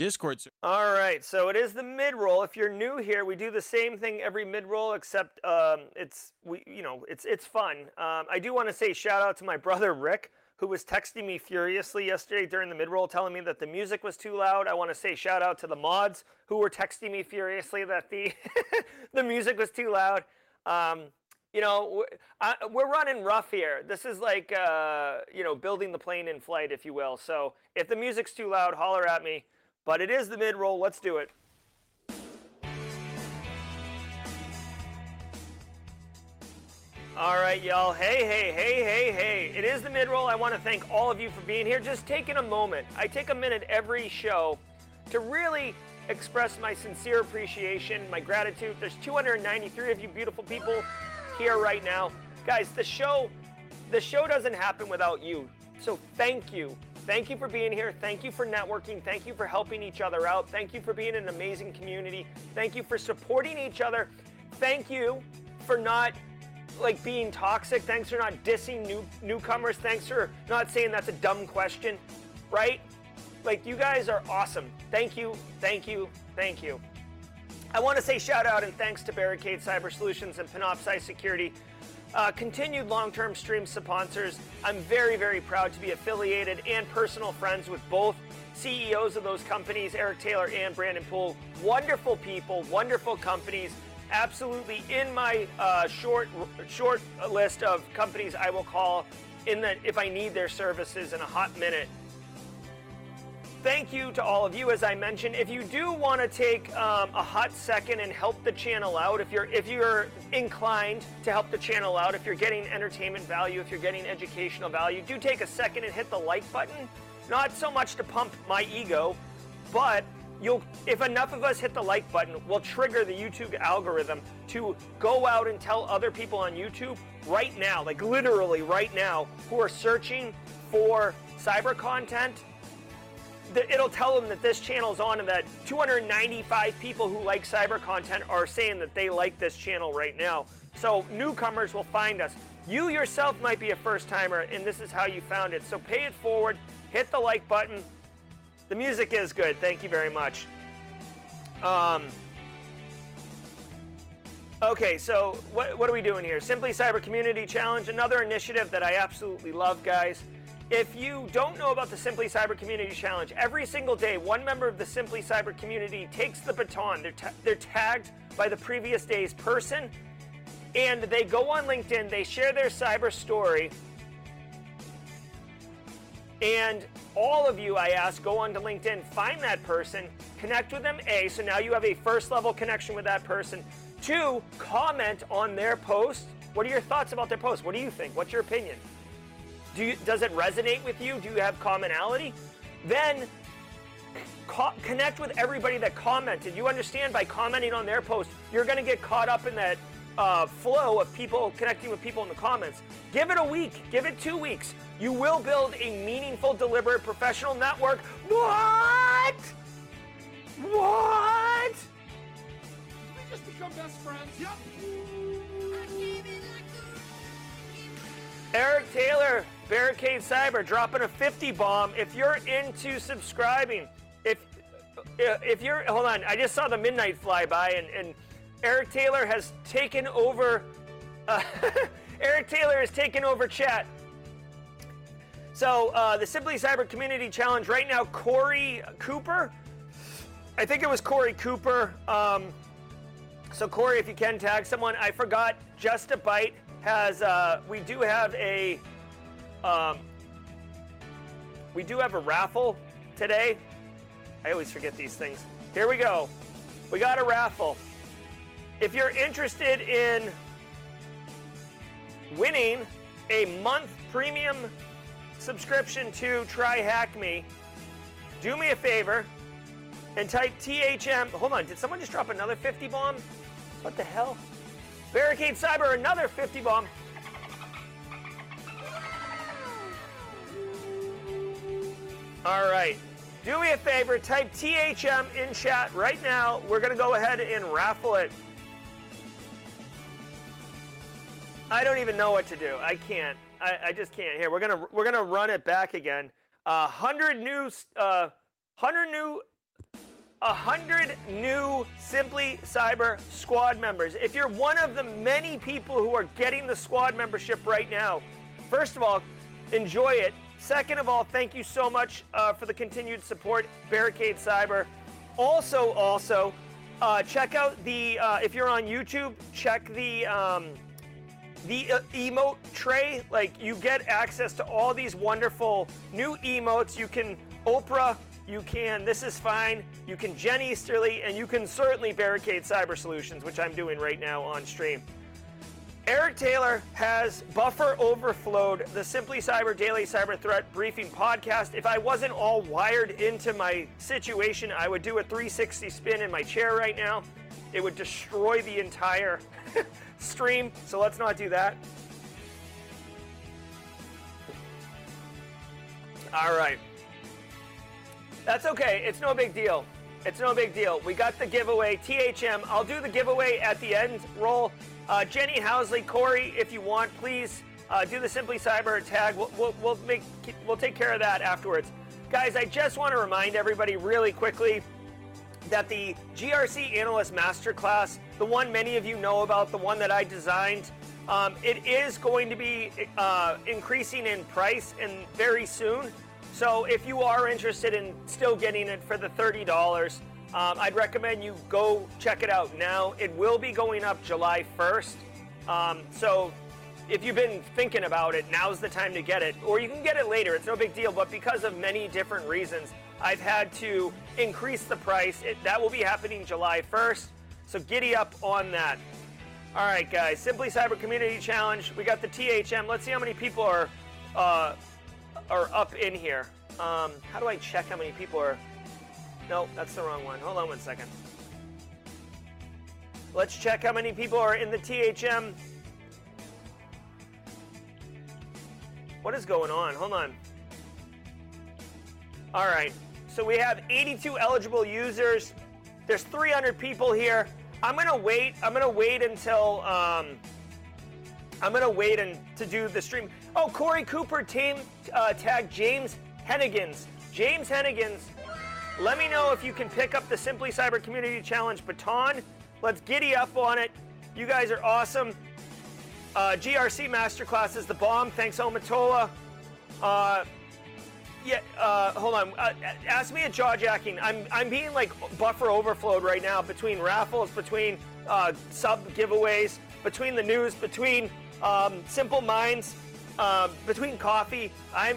Discord. All right, so it is the mid roll. If you're new here, we do the same thing every mid roll, except um, it's we you know it's it's fun. Um, I do want to say shout out to my brother Rick who was texting me furiously yesterday during the mid-roll telling me that the music was too loud. I want to say shout out to the mods who were texting me furiously that the the music was too loud. Um, you know, I, we're running rough here. This is like, uh, you know, building the plane in flight, if you will. So if the music's too loud, holler at me. But it is the mid-roll. Let's do it. All right, y'all. Hey, hey, hey, hey, hey. It is the mid roll. I want to thank all of you for being here. Just taking a moment. I take a minute every show to really express my sincere appreciation, my gratitude. There's 293 of you beautiful people here right now. Guys, the show the show doesn't happen without you. So thank you. Thank you for being here. Thank you for networking. Thank you for helping each other out. Thank you for being an amazing community. Thank you for supporting each other. Thank you for not like being toxic. Thanks for not dissing new newcomers. Thanks for not saying that's a dumb question, right? Like you guys are awesome. Thank you, thank you, thank you. I want to say shout out and thanks to Barricade Cyber Solutions and Panoptcy Security. Uh, continued long-term stream sponsors. I'm very, very proud to be affiliated and personal friends with both CEOs of those companies, Eric Taylor and Brandon Poole. Wonderful people, wonderful companies absolutely in my uh, short short list of companies I will call in that if I need their services in a hot minute. Thank you to all of you. As I mentioned, if you do want to take um, a hot second and help the channel out, if you're if you're inclined to help the channel out, if you're getting entertainment value, if you're getting educational value, do take a second and hit the like button. Not so much to pump my ego, but you'll if enough of us hit the like button, we'll trigger the YouTube algorithm to go out and tell other people on YouTube right now, like literally right now, who are searching for cyber content. It'll tell them that this channel is on and that 295 people who like cyber content are saying that they like this channel right now. So newcomers will find us. You yourself might be a first timer and this is how you found it. So pay it forward, hit the like button, the music is good. Thank you very much. Um, okay, so what, what are we doing here? Simply Cyber Community Challenge, another initiative that I absolutely love, guys. If you don't know about the Simply Cyber Community Challenge, every single day, one member of the Simply Cyber community takes the baton. They're, ta- they're tagged by the previous day's person, and they go on LinkedIn, they share their cyber story, and all of you, I ask, go onto LinkedIn, find that person, connect with them, A, so now you have a first level connection with that person. Two, comment on their post. What are your thoughts about their post? What do you think? What's your opinion? Do you, does it resonate with you? Do you have commonality? Then co- connect with everybody that commented. You understand by commenting on their post, you're going to get caught up in that uh, flow of people connecting with people in the comments. Give it a week, give it two weeks. You will build a meaningful, deliberate, professional network. What? What? We just become best friends. Yep. Eric Taylor, Barricade Cyber, dropping a 50 bomb. If you're into subscribing, if if you're hold on, I just saw the midnight fly by and, and Eric Taylor has taken over. Uh, Eric Taylor has taken over chat. So uh, the Simply Cyber Community Challenge right now, Corey Cooper. I think it was Corey Cooper. Um, so Corey, if you can tag someone, I forgot. Just a bite has. Uh, we do have a. Um, we do have a raffle today. I always forget these things. Here we go. We got a raffle. If you're interested in winning a month premium subscription to Try Hack Me, do me a favor and type THM. Hold on, did someone just drop another 50 bomb? What the hell? Barricade Cyber, another 50 bomb. All right. Do me a favor, type THM in chat right now. We're going to go ahead and raffle it. I don't even know what to do. I can't. I, I just can't. Here, we're gonna we're gonna run it back again. Uh, hundred new, uh, hundred new, a hundred new Simply Cyber squad members. If you're one of the many people who are getting the squad membership right now, first of all, enjoy it. Second of all, thank you so much uh, for the continued support, Barricade Cyber. Also, also, uh, check out the uh, if you're on YouTube, check the. Um, the uh, emote tray, like you get access to all these wonderful new emotes. You can Oprah, you can This Is Fine, you can Jen Easterly, and you can certainly Barricade Cyber Solutions, which I'm doing right now on stream. Eric Taylor has buffer overflowed the Simply Cyber Daily Cyber Threat Briefing podcast. If I wasn't all wired into my situation, I would do a 360 spin in my chair right now. It would destroy the entire stream, so let's not do that. All right. That's okay. It's no big deal. It's no big deal. We got the giveaway. THM. I'll do the giveaway at the end. Roll. Uh, Jenny Housley, Corey, if you want, please uh, do the Simply Cyber tag. We'll, we'll, we'll, make, we'll take care of that afterwards. Guys, I just want to remind everybody really quickly that the GRC Analyst Masterclass, the one many of you know about, the one that I designed, um, it is going to be uh, increasing in price and very soon. So if you are interested in still getting it for the $30, um, I'd recommend you go check it out now. It will be going up July 1st. Um, so if you've been thinking about it, now's the time to get it. Or you can get it later, it's no big deal. But because of many different reasons, I've had to increase the price. It, that will be happening July 1st. So giddy up on that. All right, guys. Simply Cyber Community Challenge. We got the THM. Let's see how many people are uh, are up in here. Um, how do I check how many people are? No, that's the wrong one. Hold on one second. Let's check how many people are in the THM. What is going on? Hold on. All right. So we have 82 eligible users. There's 300 people here. I'm gonna wait. I'm gonna wait until um, I'm gonna wait and to do the stream. Oh, Corey Cooper team uh, tag James Hennigans. James Hennigans. Let me know if you can pick up the Simply Cyber Community Challenge baton. Let's giddy up on it. You guys are awesome. Uh, GRC Masterclass is the bomb. Thanks, Omatola. Uh, yeah, uh, hold on. Uh, ask me a jaw jacking. I'm I'm being like buffer overflowed right now between raffles, between uh, sub giveaways, between the news, between um, Simple Minds, uh, between coffee. I'm.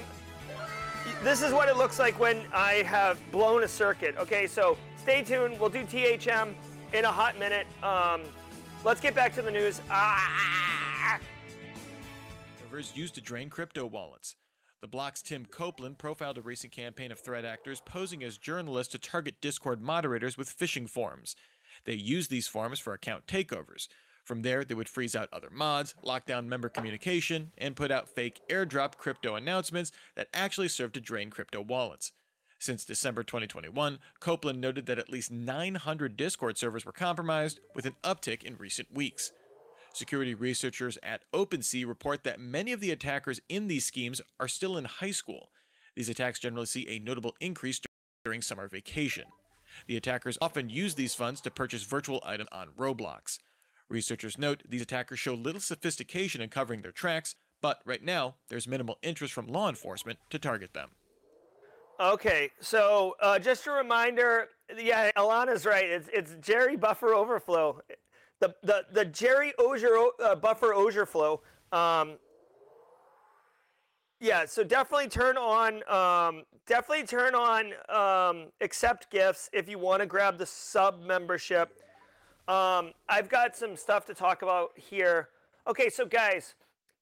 This is what it looks like when I have blown a circuit. Okay, so stay tuned. We'll do THM in a hot minute. Um, let's get back to the news. Ah! used to drain crypto wallets. The Block's Tim Copeland profiled a recent campaign of threat actors posing as journalists to target Discord moderators with phishing forms. They use these forms for account takeovers. From there, they would freeze out other mods, lock down member communication, and put out fake airdrop crypto announcements that actually served to drain crypto wallets. Since December 2021, Copeland noted that at least 900 Discord servers were compromised, with an uptick in recent weeks. Security researchers at OpenSea report that many of the attackers in these schemes are still in high school. These attacks generally see a notable increase during summer vacation. The attackers often use these funds to purchase virtual items on Roblox. Researchers note these attackers show little sophistication in covering their tracks, but right now there's minimal interest from law enforcement to target them. Okay, so uh, just a reminder, yeah, Alana's right. It's it's Jerry Buffer Overflow the the the Jerry Auger uh, buffer Ozierflow. Um, yeah, so definitely turn on um, definitely turn on um, accept gifts if you want to grab the sub membership. Um, I've got some stuff to talk about here. Okay, so guys,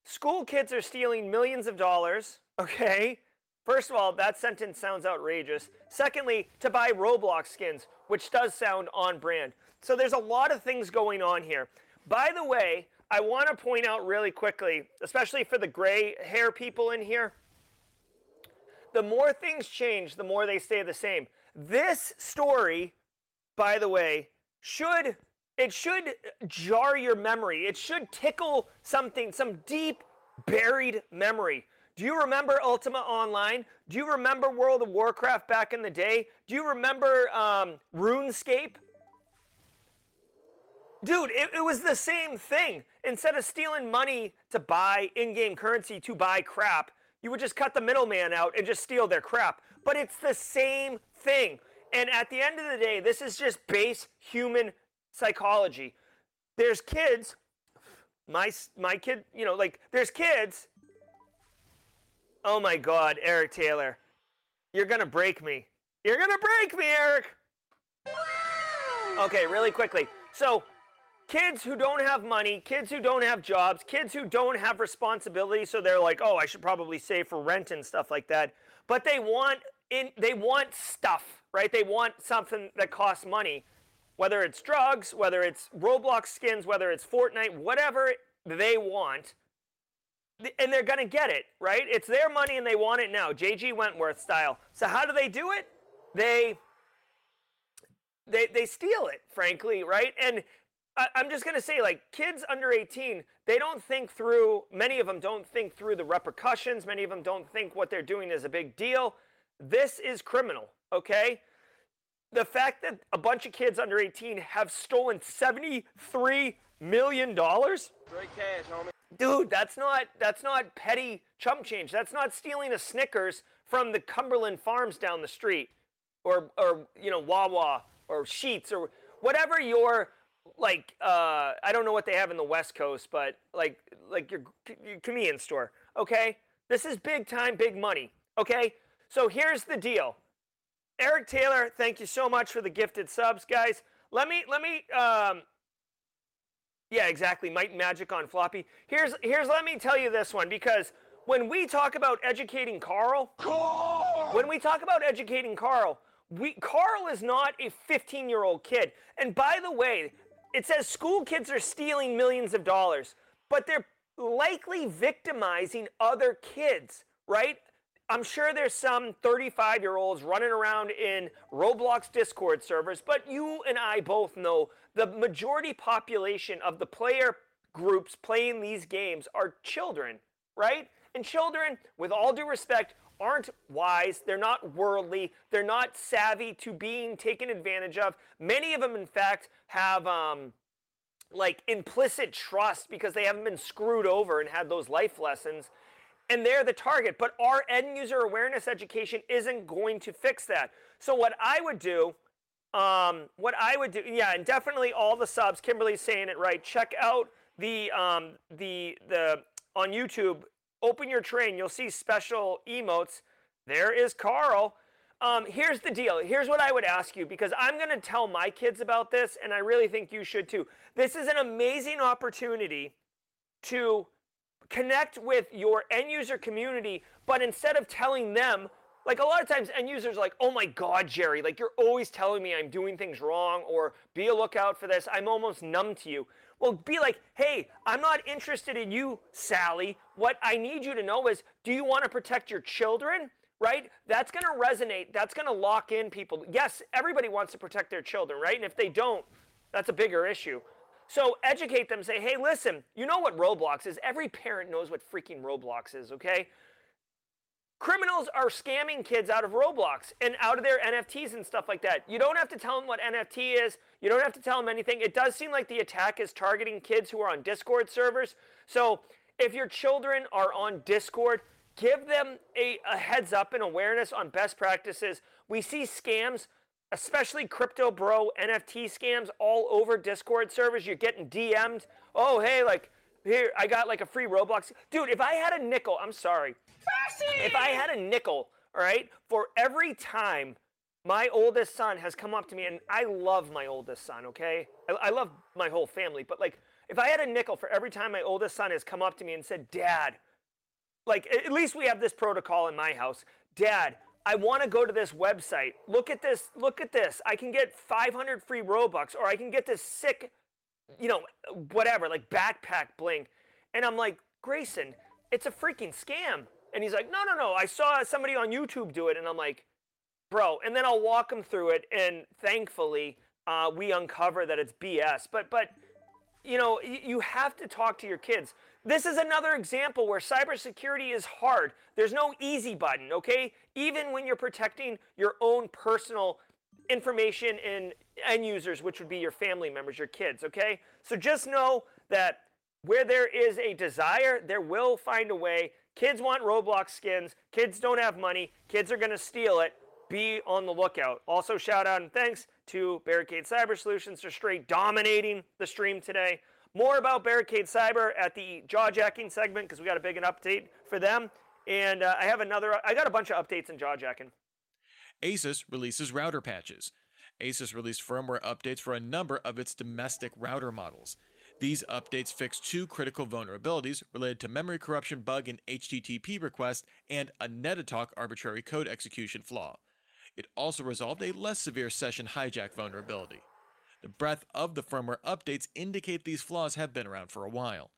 school kids are stealing millions of dollars. Okay. First of all, that sentence sounds outrageous. Secondly, to buy Roblox skins, which does sound on brand. So there's a lot of things going on here. By the way, I want to point out really quickly, especially for the gray hair people in here, the more things change, the more they stay the same. This story, by the way, should it should jar your memory. It should tickle something, some deep buried memory. Do you remember Ultima Online? Do you remember World of Warcraft back in the day? Do you remember um, RuneScape? Dude, it, it, was the same thing. Instead of stealing money to buy in game currency to buy crap, you would just cut the middleman out and just steal their crap. But it's the same thing. And at the end of the day, this is just base human psychology. There's kids, my, my kid, you know, like, there's kids. Oh my God, Eric Taylor. You're to break me. You're to break me, Eric. Okay, really quickly. So, kids who don't have money, kids who don't have jobs, kids who don't have responsibility, so they're like, "Oh, I should probably save for rent and stuff like that." But they want in they want stuff, right? They want something that costs money. Whether it's drugs, whether it's Roblox skins, whether it's Fortnite, whatever they want, and they're going to get it, right? It's their money and they want it now, JG Wentworth style. So how do they do it? They they they steal it, frankly, right? And I, I'm just going to say, like kids under 18, they don't think through. Many of them don't think through the repercussions. Many of them don't think what they're doing is a big deal. This is criminal, okay? The fact that a bunch of kids under 18 have stolen 73 million dollars. Great cash, homie. Dude, that's not that's not petty chump change. That's not stealing a Snickers from the Cumberland Farms down the street, or or you know Wawa or Sheetz or whatever your like. Uh, I don't know what they have in the West Coast, but like like your, your convenience store. Okay, this is big time, big money. Okay, so here's the deal. Eric Taylor, thank you so much for the gifted subs, guys. Let me let me um, yeah, exactly. Might Magic on floppy. Here's here's let me tell you this one because when we talk about educating Carl, Carl! when we talk about educating Carl, we Carl is not a 15-year-old kid. And by the way, it says school kids are stealing millions of dollars, but they're likely victimizing other kids, right? I'm sure there's some 35 year olds running around in Roblox Discord servers, but you and I both know the majority population of the player groups playing these games are children, right? And children, with all due respect, aren't wise, they're not worldly, they're not savvy to being taken advantage of. Many of them, in fact, have um, like implicit trust because they haven't been screwed over and had those life lessons and they're the target. But our end user awareness education isn't going to fix that. So what I would do, um, what I would do, yeah, and definitely all the subs. Kimberly's saying it right. Check out the um, the the on YouTube. Open your train. You'll see special emotes. There is Carl. Um, here's the deal. Here's what I would ask you because I'm going to tell my kids about this, and I really think you should too. This is an amazing opportunity to connect with your end user community, but instead of telling them, like a lot of times end users are like, oh my God, Jerry, like you're always telling me I'm doing things wrong or be a lookout for this. I'm almost numb to you. Well, be like, hey, I'm not interested in you, Sally. What I need you to know is do you want to protect your children? Right? That's going to resonate. That's going to lock in people. Yes, everybody wants to protect their children, right? And if they don't, that's a bigger issue. So educate them, say, hey, listen, you know what Roblox is. Every parent knows what freaking Roblox is, okay? Criminals are scamming kids out of Roblox and out of their NFTs and stuff like that. You don't have to tell them what NFT is. You don't have to tell them anything. It does seem like the attack is targeting kids who are on Discord servers. So if your children are on Discord, give them a, a heads up and awareness on best practices. We see scams especially crypto bro NFT scams all over Discord servers. You're getting DM'd. Oh, hey, like, here, I got like a free Roblox. Dude, if I had a nickel, I'm sorry. If I had a nickel, all right, for every time my oldest son has come up to me, and I love my oldest son, okay? I, I love my whole family, but like, if I had a nickel for every time my oldest son has come up to me and said, Dad, like, at least we have this protocol in my house. Dad, I want to go to this website. Look at this. Look at this. I can get 500 free Robux, or I can get this sick, you know, whatever, like backpack bling. And I'm like, Grayson, it's a freaking scam. And he's like, no, no, no. I saw somebody on YouTube do it. And I'm like, bro. And then I'll walk him through it. And thankfully, uh, we uncover that it's BS. But, but, you know, you have to talk to your kids. This is another example where cybersecurity is hard. There's no easy button, okay? Even when you're protecting your own personal information and end users, which would be your family members, your kids, okay? So just know that where there is a desire, there will find a way. Kids want Roblox skins. Kids don't have money. Kids are to steal it. Be on the lookout. Also, shout out and thanks to Barricade Cyber Solutions are straight dominating the stream today. More about Barricade Cyber at the jaw jacking segment because we got a big an update for them. And uh, I have another, I got a bunch of updates in jaw jacking. Asus releases router patches. Asus released firmware updates for a number of its domestic router models. These updates fixed two critical vulnerabilities related to memory corruption bug in HTTP request and a Netatalk arbitrary code execution flaw. It also resolved a less severe session hijack vulnerability. The breadth of the firmware updates indicate these flaws have been around for a while.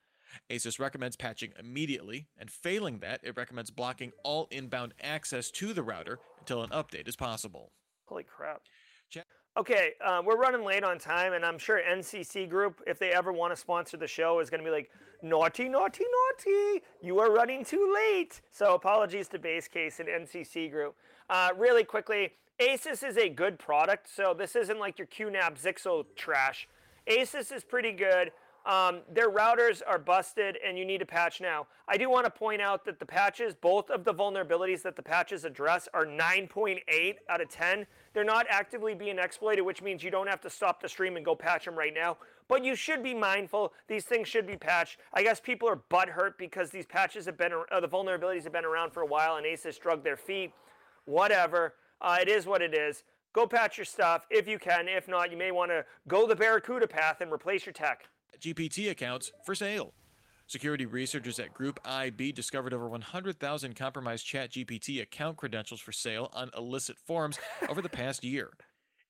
ASUS recommends patching immediately, and failing that, it recommends blocking all inbound access to the router until an update is possible. Holy crap. Check. Okay, uh, we're running late on time, and I'm sure NCC Group, if they ever want to sponsor the show, is going to be like, naughty, naughty, naughty, you are running too late. So apologies to Base Case and NCC Group. Uh, really quickly, Asus is a good product, so this isn't like your QNAP Zyxel trash. Asus is pretty good. Um, their routers are busted and you need a patch now. I do want to point out that the patches, both of the vulnerabilities that the patches address, are 9.8 out of 10. They're not actively being exploited, which means you don't have to stop the stream and go patch them right now. But you should be mindful. These things should be patched. I guess people are butthurt because these patches have been, uh, the vulnerabilities have been around for a while and Asus drug their feet. Whatever. Uh, it is what it is. Go patch your stuff if you can. If not, you may want to go the Barracuda path and replace your tech. GPT accounts for sale. Security researchers at Group IB discovered over 100,000 compromised ChatGPT account credentials for sale on illicit forums over the past year.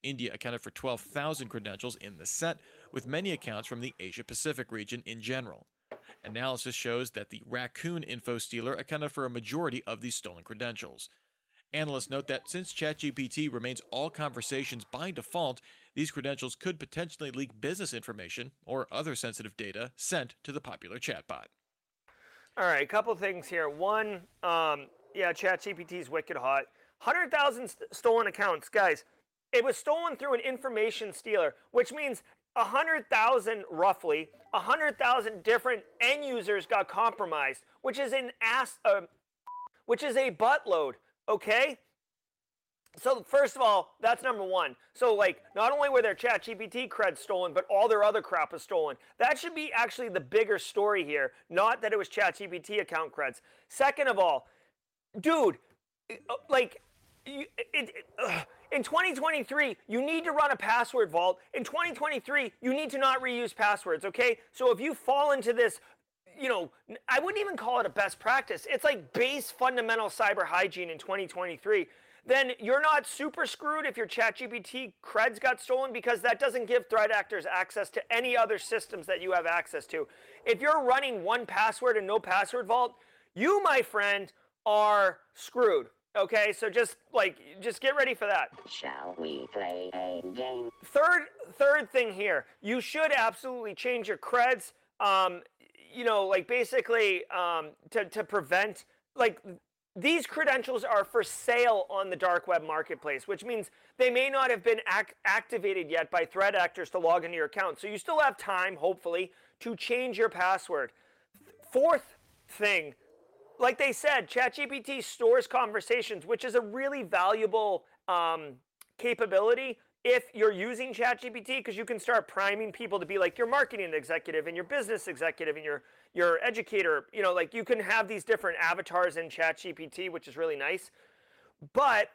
India accounted for 12,000 credentials in the set, with many accounts from the Asia Pacific region in general. Analysis shows that the Raccoon info stealer accounted for a majority of these stolen credentials. Analysts note that since ChatGPT remains all conversations by default, these credentials could potentially leak business information or other sensitive data sent to the popular chatbot. All right, a couple things here. One, um, yeah, ChatGPT is wicked hot. 100,000 st- stolen accounts. Guys, it was stolen through an information stealer, which means 100,000 roughly, 100,000 different end users got compromised, which is an ass, uh, which is a buttload. Okay? So first of all, that's number one. So like, not only were their ChatGPT creds stolen, but all their other crap was stolen. That should be actually the bigger story here, not that it was ChatGPT account creds. Second of all, dude, uh, like, it, it, in 2023, you need to run a password vault. In 2023, you need to not reuse passwords. Okay, so if you fall into this you know, I wouldn't even call it a best practice. It's like base fundamental cyber hygiene in 2023. Then you're not super screwed if your ChatGPT creds got stolen because that doesn't give threat actors access to any other systems that you have access to. If you're running one password and no password vault, you, my friend, are screwed. Okay, so just like just get ready for that. Shall we play a game? Third third thing here, you should absolutely change your creds. Um, you know, like basically um, to, to prevent, like, these credentials are for sale on the dark web marketplace, which means they may not have been ac- activated yet by threat actors to log into your account. So you still have time, hopefully, to change your password. Fourth thing, like they said, ChatGPT stores conversations, which is a really valuable um, capability if you're using ChatGPT, because you can start priming people to be like your marketing executive and your business executive and your your educator. You know, like you can have these different avatars in ChatGPT, which is really nice. But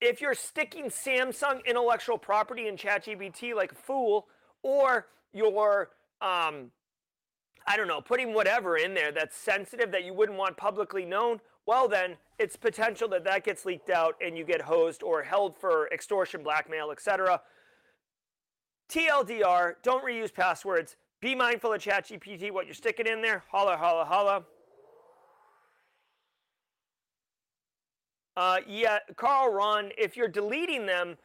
if you're sticking Samsung intellectual property in ChatGPT like a fool, or you're um, I don't know, putting whatever in there that's sensitive that you wouldn't want publicly known, well then it's potential that that gets leaked out and you get hosed or held for extortion, blackmail, etc. TLDR, don't reuse passwords. Be mindful of ChatGPT, what you're sticking in there. Holla, holla, holla. Uh, yeah, Carl Ron, if you're deleting them,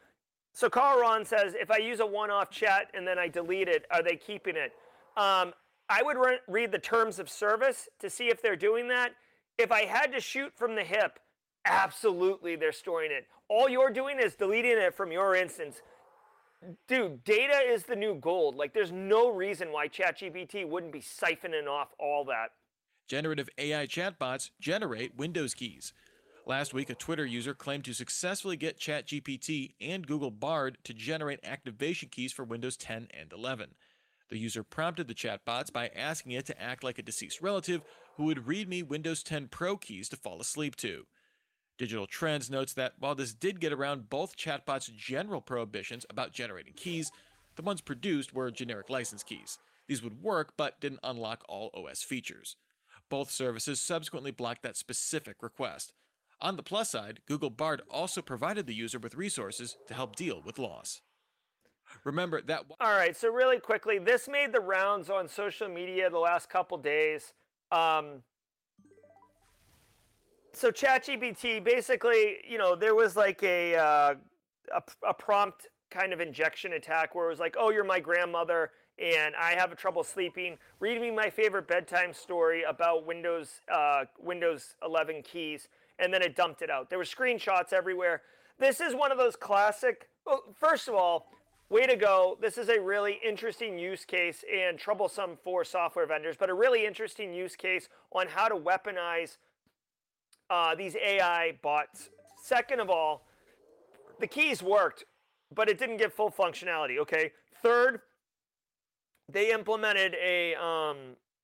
so Carl Ron says, if I use a one-off chat and then I delete it, are they keeping it? Um, I would re- read the terms of service to see if they're doing that. If I had to shoot from the hip, absolutely they're storing it. All you're doing is deleting it from your instance. Dude, data is the new gold. Like, there's no reason why ChatGPT wouldn't be siphoning off all that. Generative AI chatbots generate Windows keys. Last week, a Twitter user claimed to successfully get ChatGPT and Google Bard to generate activation keys for Windows 10 and 11. The user prompted the chatbots by asking it to act like a deceased relative who would read me Windows 10 Pro keys to fall asleep to. Digital Trends notes that while this did get around both chatbots' general prohibitions about generating keys, the ones produced were generic license keys. These would work, but didn't unlock all OS features. Both services subsequently blocked that specific request. On the plus side, Google Bard also provided the user with resources to help deal with loss. Remember that. All right, so really quickly, this made the rounds on social media the last couple days. Um, so ChatGPT, basically, you know, there was like a, uh, a a prompt kind of injection attack where it was like, "Oh, you're my grandmother." and I have a trouble sleeping. Read me my favorite bedtime story about Windows uh, Windows 11 keys, and then it dumped it out. There were screenshots everywhere. This is one of those classic. Well, first of all, way to go. This is a really interesting use case and troublesome for software vendors, but a really interesting use case on how to weaponize uh, these AI bots. Second of all, the keys worked, but it didn't get full functionality. Okay. Third, they implemented a um,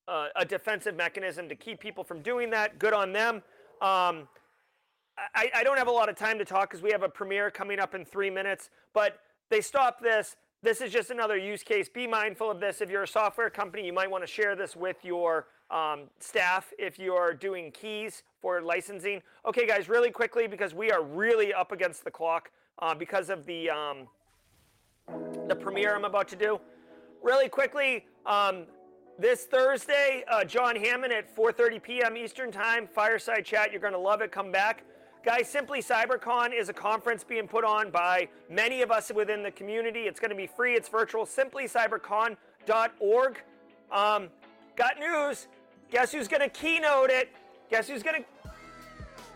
uh, a defensive mechanism to keep people from doing that. Good on them. Um, I, I don't have a lot of time to talk because we have a premiere coming up in three minutes, but they stop this. This is just another use case. Be mindful of this. If you're a software company, you might want to share this with your um, staff if you're doing keys for licensing. Okay, guys, really quickly because we are really up against the clock uh, because of the um, the premiere I'm about to do really quickly, um, this Thursday, uh, John Hammond at 4:30 p.m. Eastern Time, fireside chat. You're going to love it. Come back, guys. Simply CyberCon is a conference being put on by many of us within the community. It's going to be free. It's virtual. SimplyCyberCon.org. Um, got news. Guess who's going to keynote it? Guess who's going to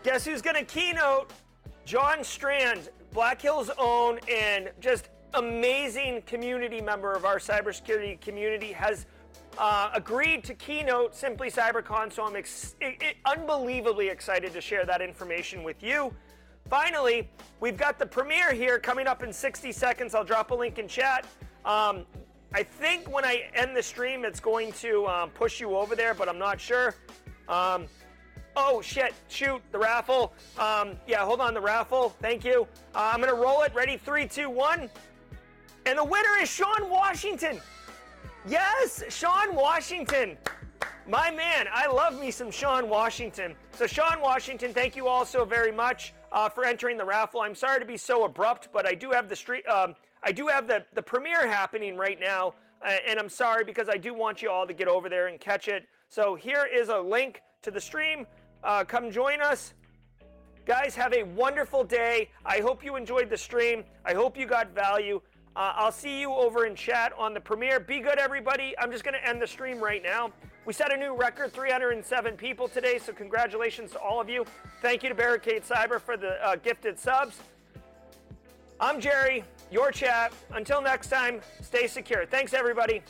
Guess who's going to keynote? John Strand, Black Hills own, and just amazing community member of our cybersecurity community has uh, agreed to keynote Simply CyberCon, so I'm ex- unbelievably excited to share that information with you. Finally, we've got the premiere here coming up in 60 seconds. I'll drop a link in chat. Um, I think when I end the stream, it's going to um, push you over there, but I'm not sure. Um, oh, shit, shoot, the raffle. Um, yeah, hold on, the raffle. Thank you. Uh, I'm to roll it. Ready? Three, two, one. And the winner is Sean Washington. Yes, Sean Washington. My man, I love me some Sean Washington. So, Sean Washington, thank you all so very much uh, for entering the raffle. I'm sorry to be so abrupt, but I do have the street. Um, I do have the the premiere happening right now, uh, and I'm sorry because I do want you all to get over there and catch it. So here is a link to the stream. Uh, come join us. Guys, have a wonderful day. I hope you enjoyed the stream. I hope you got value. Uh, I'll see you over in chat on the premiere. Be good, everybody. I'm just going to end the stream right now. We set a new record 307 people today, so congratulations to all of you. Thank you to Barricade Cyber for the uh, gifted subs. I'm Jerry, your chat. Until next time, stay secure. Thanks, everybody.